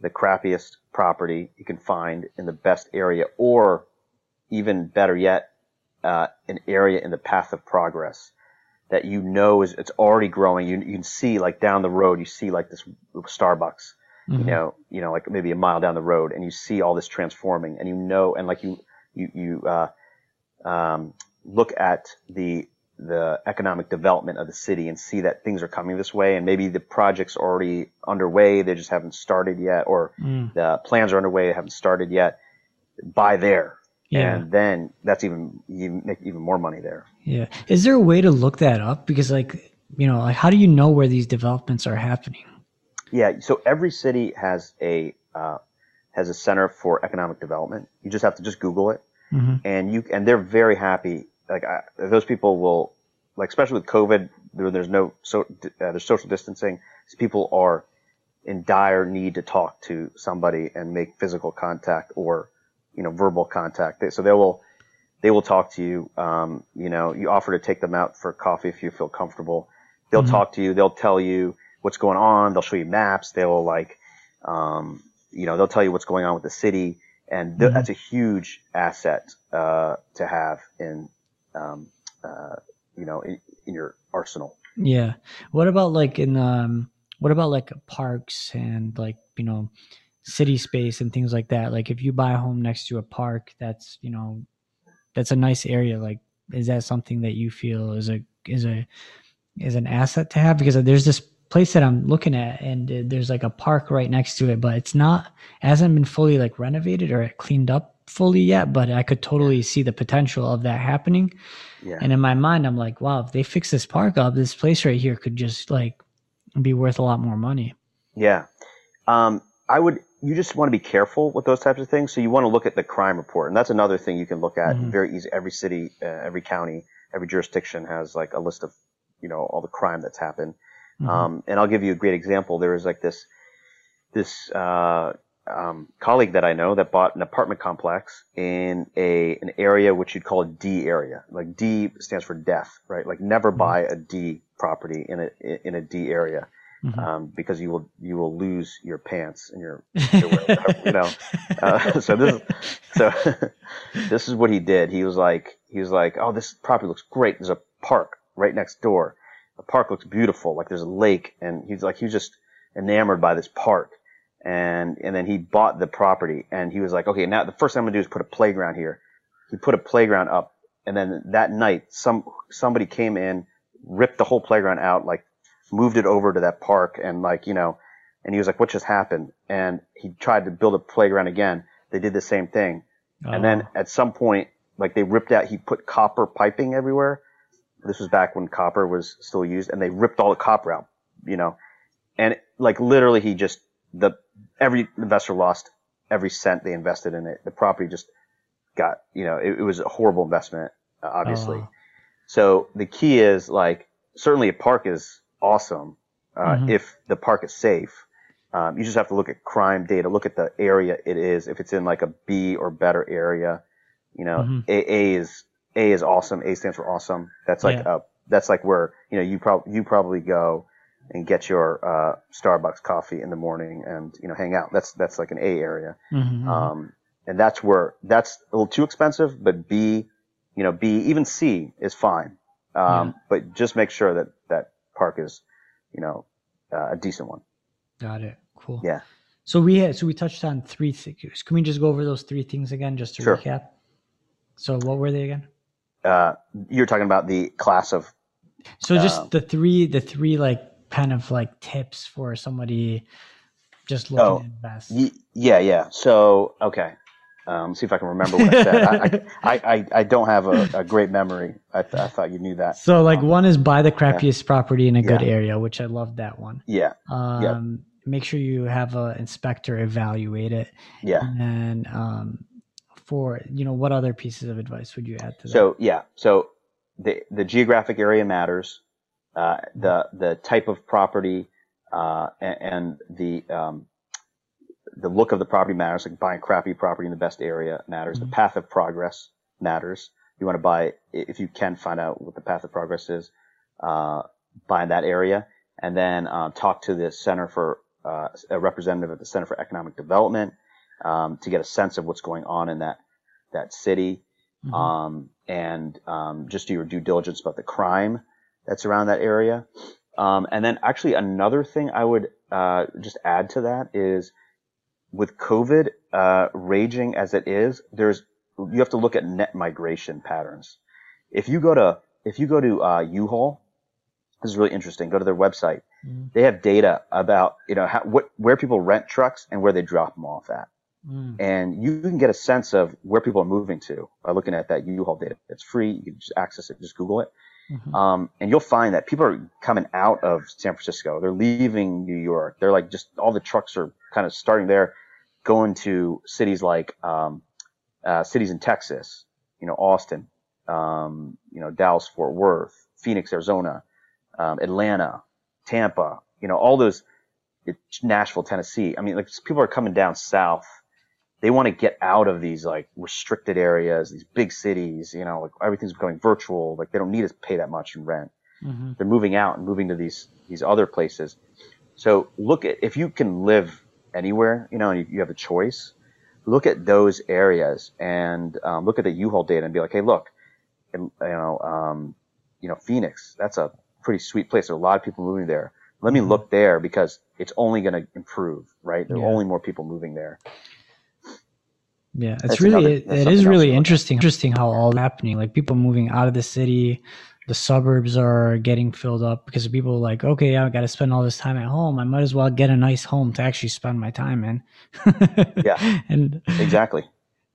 the crappiest property you can find in the best area, or even better yet, uh, an area in the path of progress that you know is it's already growing. You, you can see like down the road, you see like this Starbucks, mm-hmm. you know, you know, like maybe a mile down the road, and you see all this transforming, and you know, and like you you you uh, um, look at the the economic development of the city and see that things are coming this way and maybe the project's are already underway they just haven't started yet or mm. the plans are underway they haven't started yet buy there Yeah. And then that's even you make even more money there. Yeah. Is there a way to look that up? Because like you know, like how do you know where these developments are happening? Yeah. So every city has a uh, has a center for economic development. You just have to just Google it, Mhm. and you and they're very happy. Like I, those people will, like especially with COVID, there, there's no so uh, there's social distancing. So people are in dire need to talk to somebody and make physical contact or you know verbal contact. They- So they will they will talk to you. Um, you know, you offer to take them out for coffee if you feel comfortable. They'll Mhm. talk to you. They'll tell you what's going on. They'll show you maps. They will like, um, you know, they'll tell you what's going on with the city, and th- Mhm. that's a huge asset uh, to have in, um, uh, you know, in, in your arsenal. Yeah. What about like in um what about like parks and like, you know, city space and things like that? Like if you buy a home next to a park that's, you know, that's a nice area, like is that something that you feel is a is a is an asset to have because there's this place that I'm looking at and there's like a park right next to it, but it's not hasn't been fully like renovated or cleaned up fully yet, but I could totally see the potential of that happening. Yeah. And in my mind, I'm like, wow, if they fix this park up, this place right here could just like be worth a lot more money. Yeah. Um, I would, you just want to be careful with those types of things. So you want to look at the crime report. And that's another thing you can look at Mhm. very easy. Every city, uh, every county, every jurisdiction has like a list of, you know, all the crime that's happened. Mhm. Um, and I'll give you a great example. There was like this, this, uh, um, colleague that I know that bought an apartment complex in a, an area which you'd call a D area. Like D stands for death, right? Like never buy a D property in a, in a D area Mhm. um, because you will you will lose your pants and your you know. Uh, so this so this is what he did. He was like he was like, oh, this property looks great. There's a park right next door. The park looks beautiful. Like there's a lake, and he's like he was just enamored by this park. And and then he bought the property, and he was like, okay, now the first thing I'm gonna do is put a playground here. He put a playground up, and then that night, some somebody came in, ripped the whole playground out, like moved it over to that park and like, you know, and he was like, what just happened? And he tried to build a playground again. They did the same thing. And then Oh. at some point, like they ripped out, he put copper piping everywhere. This was back when copper was still used and they ripped all the copper out, you know, and like literally he just, the, every investor lost every cent they invested in it. The property just got, you know, it, it was a horrible investment, uh, obviously. Oh. So the key is like certainly a park is awesome uh, Mhm. if the park is safe. Um, you just have to look at crime data, look at the area it is. If it's in like a B or better area, you know, Mhm. A, A is A is awesome. A stands for awesome. That's like Yeah. uh that's like where you know you probably you probably go and get your uh, Starbucks coffee in the morning and you know hang out. That's that's like an A area. Mhm, mhm. Um, and that's where that's a little too expensive, but B, you know, B, even C is fine. Um, but just make sure that that park is, you know, uh, a decent one. Got it. Cool. Yeah. So we had, so we touched on three things. Can we just go over those three things again, just to Sure. recap? So what were they again? Uh, you're talking about the class of, So just Um, the three, the three like kind of like tips for somebody just looking Oh, to invest. y- yeah, yeah. So, okay. Um, see if I can remember what I said. I, I, I, I don't have a, a great memory. I, th- I thought you knew that. So like Um, one is buy the crappiest property in a good Yeah. area, which I love that one. Yeah, Um, Make sure you have an inspector evaluate it, yeah. and then um, for you know what other pieces of advice would you add to that? So yeah, so the the geographic area matters, uh, the the type of property, uh, and, and the um, the look of the property matters. Like buying crappy property in the best area matters. Mhm. The path of progress matters. You want to buy if you can find out what the path of progress is, uh, buy in that area, and then uh, talk to the Center for uh, a representative at the Center for Economic Development um, to get a sense of what's going on in that that city Mhm. um, and um, just do your due diligence about the crime that's around that area. Um, and then actually another thing I would uh, just add to that is with COVID uh, raging as it is, there's you have to look at net migration patterns. If you go to if you go to uh, U-Haul, this is really interesting. Go to their website. Mhm. They have data about you know how, what where people rent trucks and where they drop them off at. Mm. And you can get a sense of where people are moving to by looking at that U-Haul data. It's free. You can just access it, just Google it. Mm-hmm. Um, and you'll find that people are coming out of San Francisco. They're leaving New York. They're like just all the trucks are kind of starting there, going to cities like um, uh, cities in Texas, you know, Austin, um, you know, Dallas, Fort Worth, Phoenix, Arizona, um, Atlanta, Tampa, you know, all those, Nashville, Tennessee. I mean, like people are coming down south. They want to get out of these like restricted areas, these big cities, you know, like everything's going virtual. Like they don't need to pay that much in rent. Mm-hmm. They're moving out and moving to these, these other places. So look at, if you can live anywhere, you know, and you, you have a choice, look at those areas and um, look at the U-Haul data and be like, hey, look, you know, um, you know, Phoenix, that's a pretty sweet place. There are a lot of people moving there. Let me mm-hmm. look there because it's only going to improve, right? There are yeah. only more people moving there. Yeah, it's that's really another, it is really interesting. Interesting how all happening, like people moving out of the city, the suburbs are getting filled up because people are like, okay, I got to spend all this time at home. I might as well get a nice home to actually spend my time in. yeah, and exactly.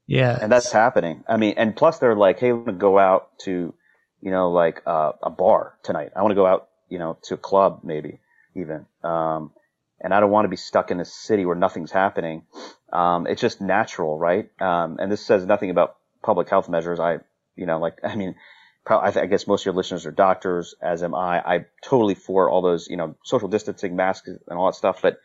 Yeah, and that's happening. I mean, and plus they're like, hey, I'm gonna go out to, you know, like uh, a bar tonight. I want to go out, you know, to a club maybe even. Um, and I don't want to be stuck in a city where nothing's happening. Um, it's just natural, right? Um, and this says nothing about public health measures. I, you know, like, I mean, I, I, guess most of your listeners are doctors, as am I. I totally for all those, you know, social distancing, masks, and all that stuff. But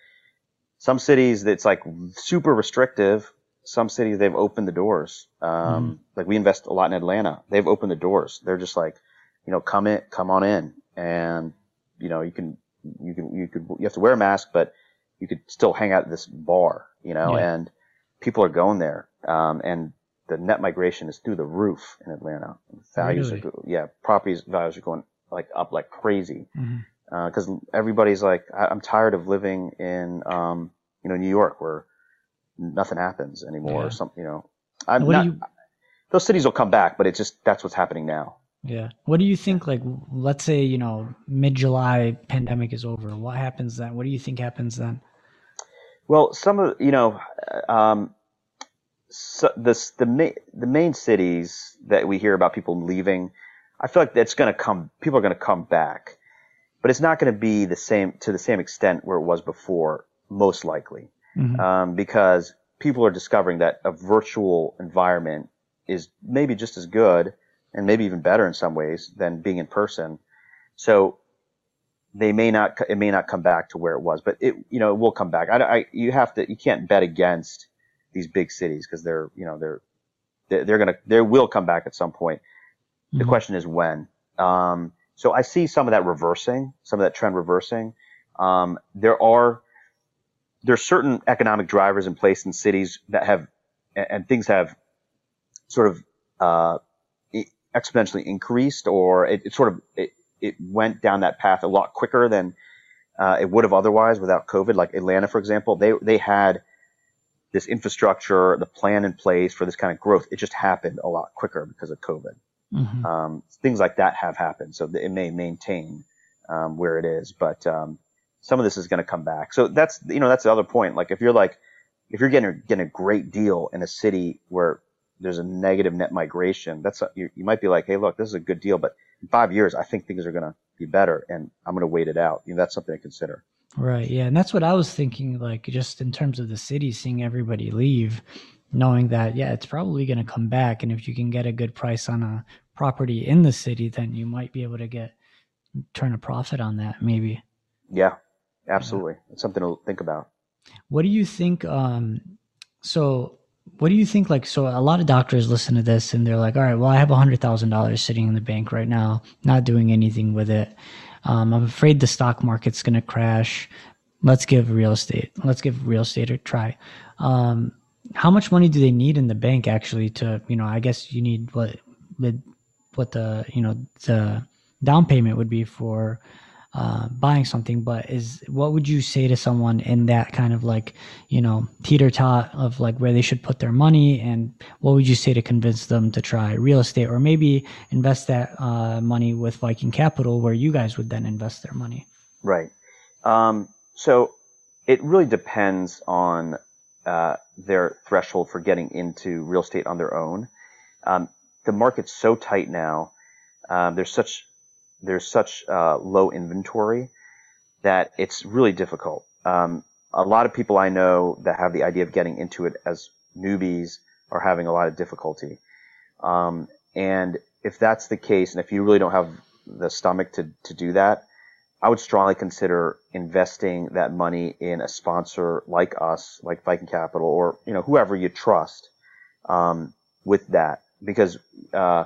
some cities, it's like super restrictive. Some cities, they've opened the doors. Um, mm. Like we invest a lot in Atlanta. They've opened the doors. They're just like, you know, come in, come on in, and you know, you can, you can, you could, you have to wear a mask, but you could still hang out at this bar, you know, yeah. and people are going there. Um, and the net migration is through the roof in Atlanta. Values really? are, yeah, properties values are going like up like crazy. Mm-hmm. Uh, cause everybody's like, I, am tired of living in, um, you know, New York where nothing happens anymore yeah. or something, you know, I'm not, you... those cities will come back, but it's just, that's what's happening now. Yeah. What do you think? Like, let's say, you know, mid July pandemic is over. What happens then? What do you think happens then? Well, some of, you know, um, so this the main the main cities that we hear about people leaving, I feel like that's going to come. People are going to come back, but it's not going to be the same to the same extent where it was before. Most likely, mm-hmm. um, because people are discovering that a virtual environment is maybe just as good and maybe even better in some ways than being in person. So they may not it may not come back to where it was, but it you know it will come back. I, I you have to you can't bet against these big cities because they're you know they're they're gonna they will come back at some point. Mm-hmm. The question is when. Um, so I see some of that reversing, some of that trend reversing. Um, there are there's certain economic drivers in place in cities that have and, and things have sort of uh, exponentially increased, or it, it sort of it, it, went down that path a lot quicker than uh, it would have otherwise without COVID. Like Atlanta, for example, they they had this infrastructure, the plan in place for this kind of growth, it just happened a lot quicker because of COVID. Mm-hmm. Um, things like that have happened, so it may maintain um, where it is, but um, some of this is going to come back. So that's you know that's the other point. Like if you're like if you're getting getting a great deal in a city where there's a negative net migration, that's a, you, you might be like, hey, look, this is a good deal, but in five years, I think things are going to be better, and I'm going to wait it out. You know, that's something to consider. Right. Yeah. And that's what I was thinking, like, just in terms of the city, seeing everybody leave, knowing that, yeah, it's probably going to come back. And if you can get a good price on a property in the city, then you might be able to get, turn a profit on that, maybe. Yeah. Absolutely. Yeah. It's something to think about. What do you think? Um, so, what do you think? Like, so a lot of doctors listen to this and they're like, all right, well, I have a $100,000 sitting in the bank right now, not doing anything with it. Um, I'm afraid the stock market's going to crash. Let's give real estate. Let's give real estate a try. Um, how much money do they need in the bank actually to, you know, I guess you need what, what the, you know, the down payment would be for uh, buying something, but is what would you say to someone in that kind of like, you know, teeter tot of like where they should put their money? And what would you say to convince them to try real estate or maybe invest that uh, money with Viking Capital where you guys would then invest their money? Right. Um, so it really depends on uh, their threshold for getting into real estate on their own. Um, the market's so tight now. Um, there's such there's such uh, low inventory that it's really difficult. Um, a lot of people I know that have the idea of getting into it as newbies are having a lot of difficulty. Um, and if that's the case, and if you really don't have the stomach to, to do that, I would strongly consider investing that money in a sponsor like us, like Viking Capital, or you know whoever you trust um, with that, because uh,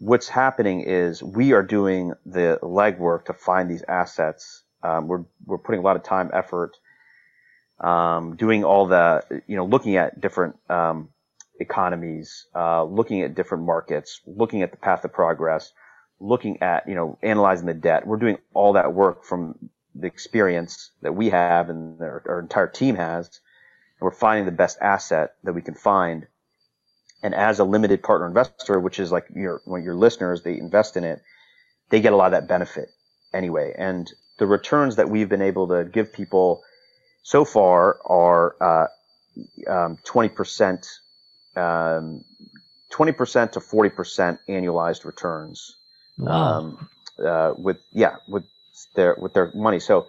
what's happening is we are doing the legwork to find these assets. Um, we're we're putting a lot of time, effort, um, doing all the you know looking at different um, economies, uh, looking at different markets, looking at the path of progress, looking at, you know, analyzing the debt. We're doing all that work from the experience that we have and our, our entire team has. And we're finding the best asset that we can find. And as a limited partner investor, which is like your, when your listeners, they invest in it, they get a lot of that benefit anyway. And the returns that we've been able to give people so far are, uh, um, 20% um, 20% to 40% annualized returns. Wow. Um, uh, with yeah, with their with their money. So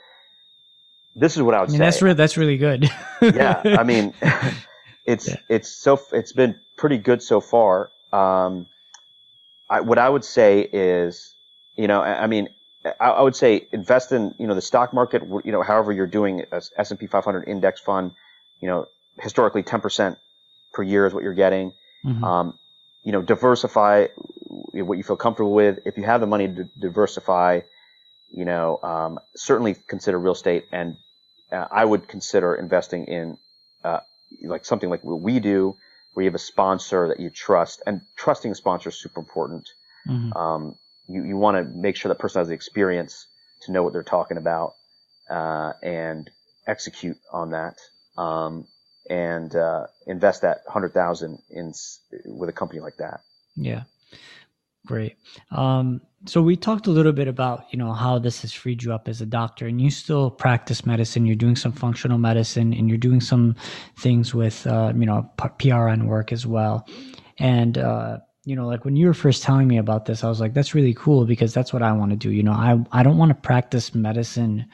this is what I would I mean, say. That's really that's really good. yeah, I mean, it's yeah. it's so it's been pretty good so far. Um, I, what I would say is, you know, I, I mean, I, I, would say invest in you know the stock market. You know, however you're doing a S and P 500 index fund. You know, historically 10 percent per year is what you're getting. Mm-hmm. Um, you know, diversify what you feel comfortable with. If you have the money to diversify, you know, um, certainly consider real estate. And uh, I would consider investing in uh, like something like what we do, where you have a sponsor that you trust. And trusting a sponsor is super important. Mm-hmm. Um, you you want to make sure that person has the experience to know what they're talking about uh, and execute on that. Um, and uh, invest that hundred thousand in with a company like that. Yeah, great. Um, so we talked a little bit about you know how this has freed you up as a doctor, and you still practice medicine. You're doing some functional medicine, and you're doing some things with uh, you know PRN work as well. And uh, you know, like when you were first telling me about this, I was like, that's really cool because that's what I want to do. You know, I I don't want to practice medicine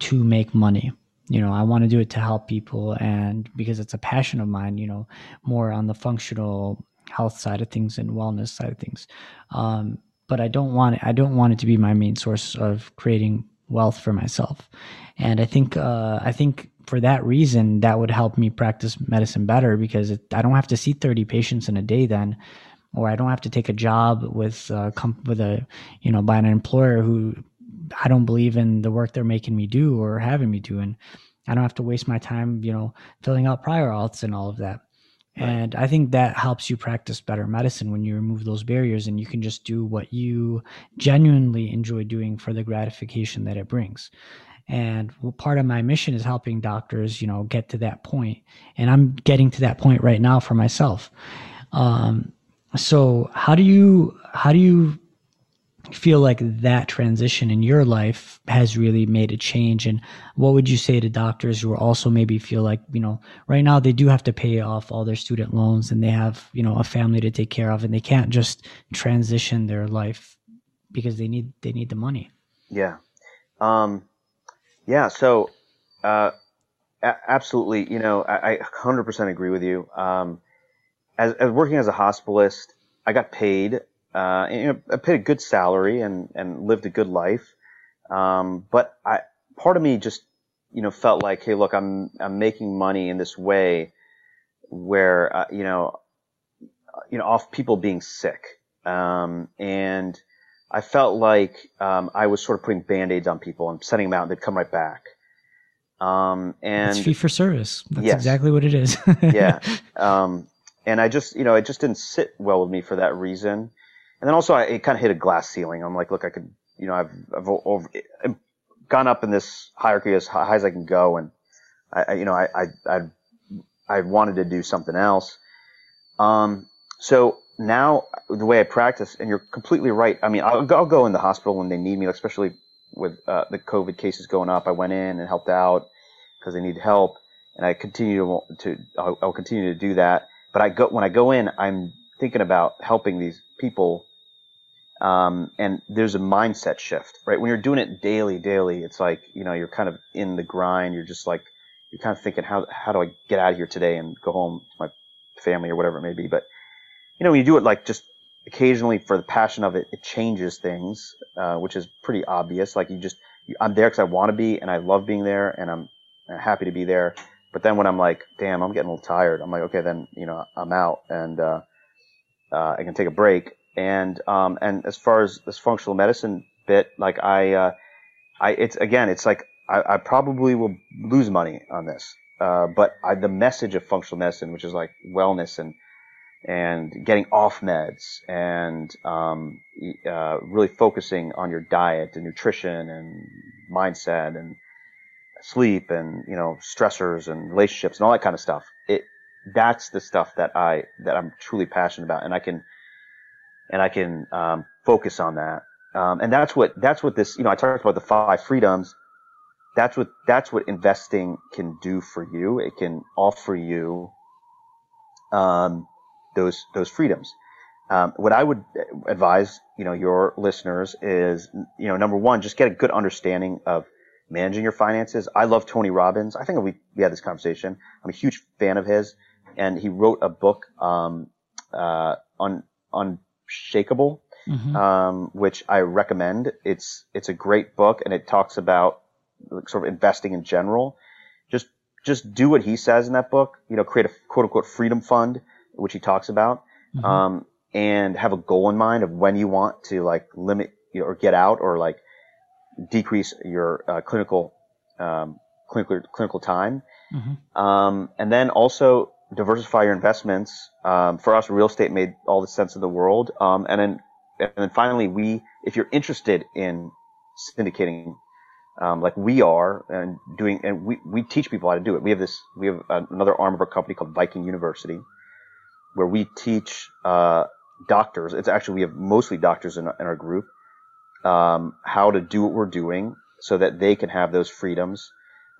to make money you know i want to do it to help people and because it's a passion of mine you know more on the functional health side of things and wellness side of things um, but i don't want it i don't want it to be my main source of creating wealth for myself and i think uh, i think for that reason that would help me practice medicine better because it, i don't have to see 30 patients in a day then or i don't have to take a job with uh, with a you know by an employer who I don't believe in the work they're making me do or having me do. And I don't have to waste my time, you know, filling out prior auths and all of that. And I think that helps you practice better medicine when you remove those barriers and you can just do what you genuinely enjoy doing for the gratification that it brings. And part of my mission is helping doctors, you know, get to that point. And I'm getting to that point right now for myself. Um, so how do you how do you feel like that transition in your life has really made a change? And what would you say to doctors who also maybe feel like you know right now they do have to pay off all their student loans and they have you know a family to take care of and they can't just transition their life because they need they need the money? Yeah. Um yeah so uh a- absolutely you know I, I 100% agree with you. Um as, as working as a hospitalist i got paid uh, you know, I paid a good salary and, and lived a good life. Um, but I, part of me just, you know, felt like, hey, look, I'm, I'm making money in this way where, uh, you know, you know, off people being sick. Um, and I felt like, um, I was sort of putting band-aids on people and sending them out and they'd come right back. Um, and it's fee for service. That's yes. exactly what it is. yeah. Um, and I just, you know, it just didn't sit well with me for that reason. And then also, I, it kind of hit a glass ceiling. I'm like, look, I could, you know, I've, I've over, gone up in this hierarchy as high as I can go, and I, you know, I, I, I, I wanted to do something else. Um, so now the way I practice, and you're completely right. I mean, I'll, I'll go in the hospital when they need me, especially with uh, the COVID cases going up. I went in and helped out because they need help. and I continue to, I'll, I'll continue to do that. But I go, when I go in, I'm thinking about helping these people. Um, and there's a mindset shift, right? When you're doing it daily, daily, it's like, you know, you're kind of in the grind. You're just like, you're kind of thinking, how, how do I get out of here today and go home to my family or whatever it may be. But, you know, when you do it like just occasionally for the passion of it, it changes things, uh, which is pretty obvious. Like you just, I'm there because I want to be and I love being there and I'm happy to be there. But then when I'm like, damn, I'm getting a little tired, I'm like, okay, then, you know, I'm out and, uh, uh, I can take a break. And, um, and as far as this functional medicine bit, like I, uh, I, it's again, it's like I, I probably will lose money on this. Uh, but I, the message of functional medicine, which is like wellness and, and getting off meds and um, uh, really focusing on your diet and nutrition and mindset and sleep and you know stressors and relationships and all that kind of stuff. It that's the stuff that I that I'm truly passionate about, and I can and I can um, focus on that. Um, and that's what that's what this you know I talked about the five freedoms. That's what that's what investing can do for you. It can offer you um, those those freedoms. Um, what I would advise, you know, your listeners is, you know, number one, just get a good understanding of managing your finances. I love Tony Robbins. I think we, we had this conversation. I'm a huge fan of his and he wrote a book, um, uh, on on, Unshakeable, mm-hmm. um, which I recommend. It's, it's a great book and it talks about sort of investing in general. Just, just do what he says in that book, you know, create a quote unquote freedom fund, which he talks about. Mm-hmm. Um, and have a goal in mind of when you want to like limit you know, or get out or like decrease your uh, clinical um, clinical clinical time, mm-hmm. um, and then also diversify your investments. Um, for us, real estate made all the sense in the world, um, and then and then finally, we if you're interested in syndicating. Um, like we are and doing, and we, we teach people how to do it. We have this, we have another arm of our company called Viking University, where we teach, uh, doctors. It's actually, we have mostly doctors in, in our group um, how to do what we're doing so that they can have those freedoms.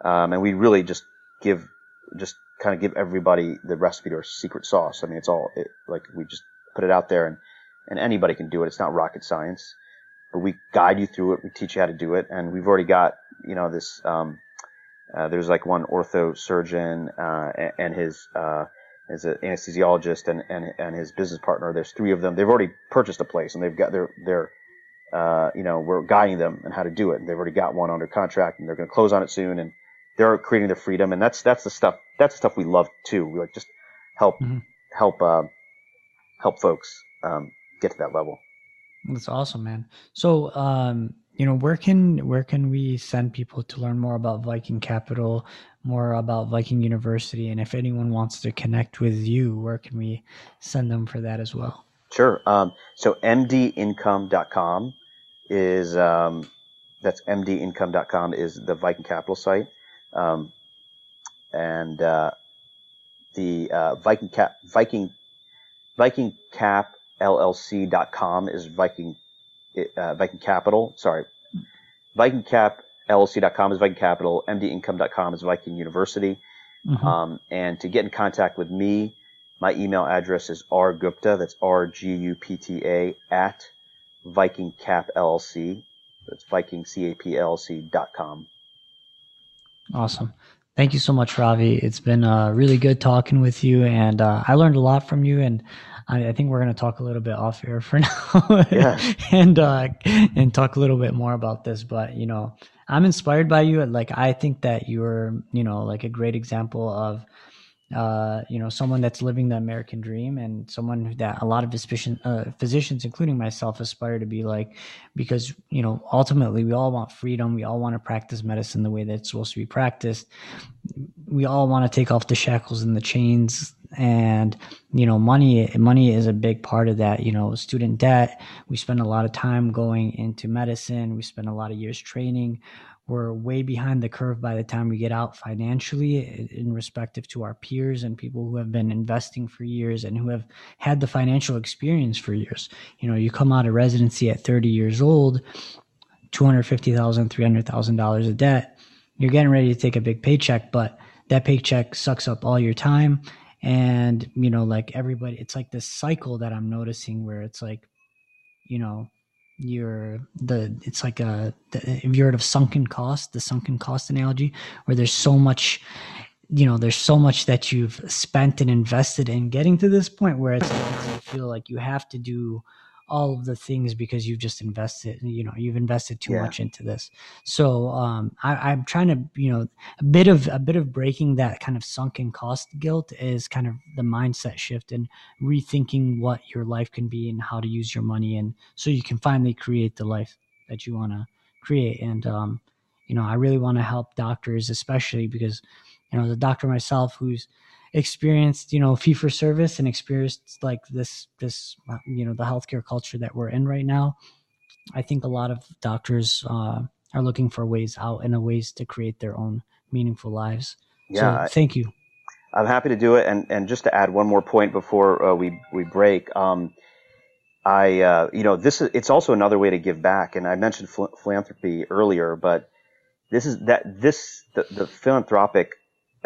Um, and we really just give, just kind of give everybody the recipe to our secret sauce. I mean, it's all it, like we just put it out there and, and anybody can do it. It's not rocket science, but we guide you through it. We teach you how to do it. And we've already got, you know, this, um, uh, there's like one ortho surgeon, uh, and his, uh, is an anesthesiologist and, and, and his business partner. There's three of them. They've already purchased a place and they've got their, their, uh, you know, we're guiding them and how to do it. And They've already got one under contract and they're going to close on it soon and they're creating their freedom. And that's, that's the stuff, that's the stuff we love too. We like just help, mm-hmm. help, uh, help folks, um, get to that level. That's awesome, man. So, um, you know, where can where can we send people to learn more about Viking Capital, more about Viking University, and if anyone wants to connect with you, where can we send them for that as well? Sure. Um, so mdincome.com is um, that's mdincome.com is the Viking Capital site, um, and uh, the uh, Viking Cap Viking Viking Cap LLC.com is Viking uh, Viking Capital. Sorry, Viking Cap LLC.com is Viking Capital. MDIncome.com is Viking University. Mm-hmm. Um, and to get in contact with me, my email address is rgupta, that's R-G-U-P-T-A, at Viking Cap LLC. That's VikingCapLLC.com. Awesome. Thank you so much, Ravi. It's been uh, really good talking with you, and uh, I learned a lot from you. And I, I think we're going to talk a little bit off air for now, yeah. and uh, and talk a little bit more about this. But you know, I'm inspired by you. Like I think that you're, you know, like a great example of uh, you know, someone that's living the American dream and someone that a lot of physician, uh, physicians, including myself, aspire to be like, because, you know, ultimately we all want freedom. We all want to practice medicine the way that it's supposed to be practiced. We all want to take off the shackles and the chains and, you know, money, money is a big part of that, you know, student debt. We spend a lot of time going into medicine. We spend a lot of years training we're way behind the curve by the time we get out financially in respective to our peers and people who have been investing for years and who have had the financial experience for years. You know, you come out of residency at 30 years old, $250,000, $300,000 of debt, you're getting ready to take a big paycheck, but that paycheck sucks up all your time and you know like everybody it's like this cycle that i'm noticing where it's like you know you're the it's like a the, if you're heard of sunken cost the sunken cost analogy where there's so much you know there's so much that you've spent and invested in getting to this point where it's like you feel like you have to do all of the things because you've just invested you know you've invested too yeah. much into this so um, I, i'm trying to you know a bit of a bit of breaking that kind of sunken cost guilt is kind of the mindset shift and rethinking what your life can be and how to use your money and so you can finally create the life that you want to create and um, you know i really want to help doctors especially because you know, the doctor myself who's experienced, you know, fee for service and experienced like this, this, you know, the healthcare culture that we're in right now. I think a lot of doctors uh, are looking for ways out and ways to create their own meaningful lives. Yeah. So, thank you. I'm happy to do it. And, and just to add one more point before uh, we, we break, um, I, uh, you know, this is, it's also another way to give back. And I mentioned ph- philanthropy earlier, but this is that this, the, the philanthropic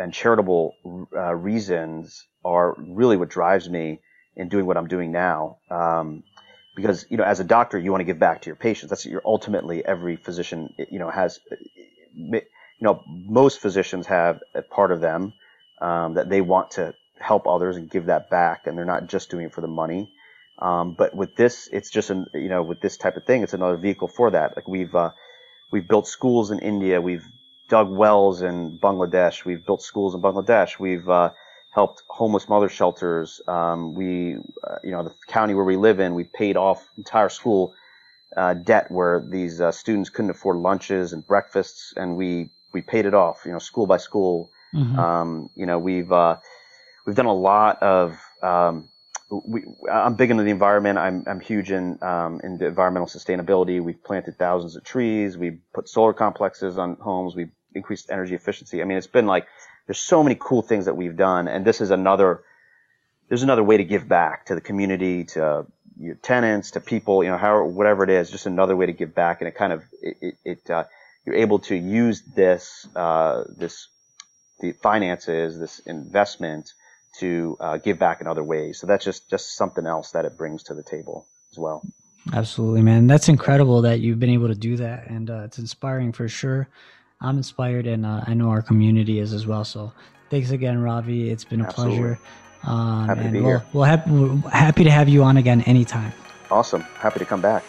and charitable uh, reasons are really what drives me in doing what I'm doing now. Um, because you know, as a doctor, you want to give back to your patients. That's your ultimately every physician you know has. You know, most physicians have a part of them um, that they want to help others and give that back, and they're not just doing it for the money. Um, but with this, it's just an you know, with this type of thing, it's another vehicle for that. Like we've uh, we've built schools in India, we've dug wells in Bangladesh. We've built schools in Bangladesh. We've uh, helped homeless mother shelters. Um, we, uh, you know, the county where we live in, we paid off entire school uh, debt where these uh, students couldn't afford lunches and breakfasts, and we we paid it off. You know, school by school. Mm-hmm. Um, you know, we've uh, we've done a lot of. Um, we, I'm big into the environment. I'm, I'm huge in um, into environmental sustainability. We've planted thousands of trees. We put solar complexes on homes. We increased energy efficiency. I mean, it's been like there's so many cool things that we've done, and this is another. There's another way to give back to the community, to your tenants, to people, you know, how whatever it is, just another way to give back, and it kind of it, it uh, you're able to use this uh, this the finances, this investment to uh, give back in other ways. So that's just just something else that it brings to the table as well. Absolutely, man. That's incredible that you've been able to do that, and uh, it's inspiring for sure. I'm inspired, and uh, I know our community is as well. So thanks again, Ravi. It's been a Absolutely. pleasure. Um, happy to be we'll, here. We'll we're happy to have you on again anytime. Awesome. Happy to come back.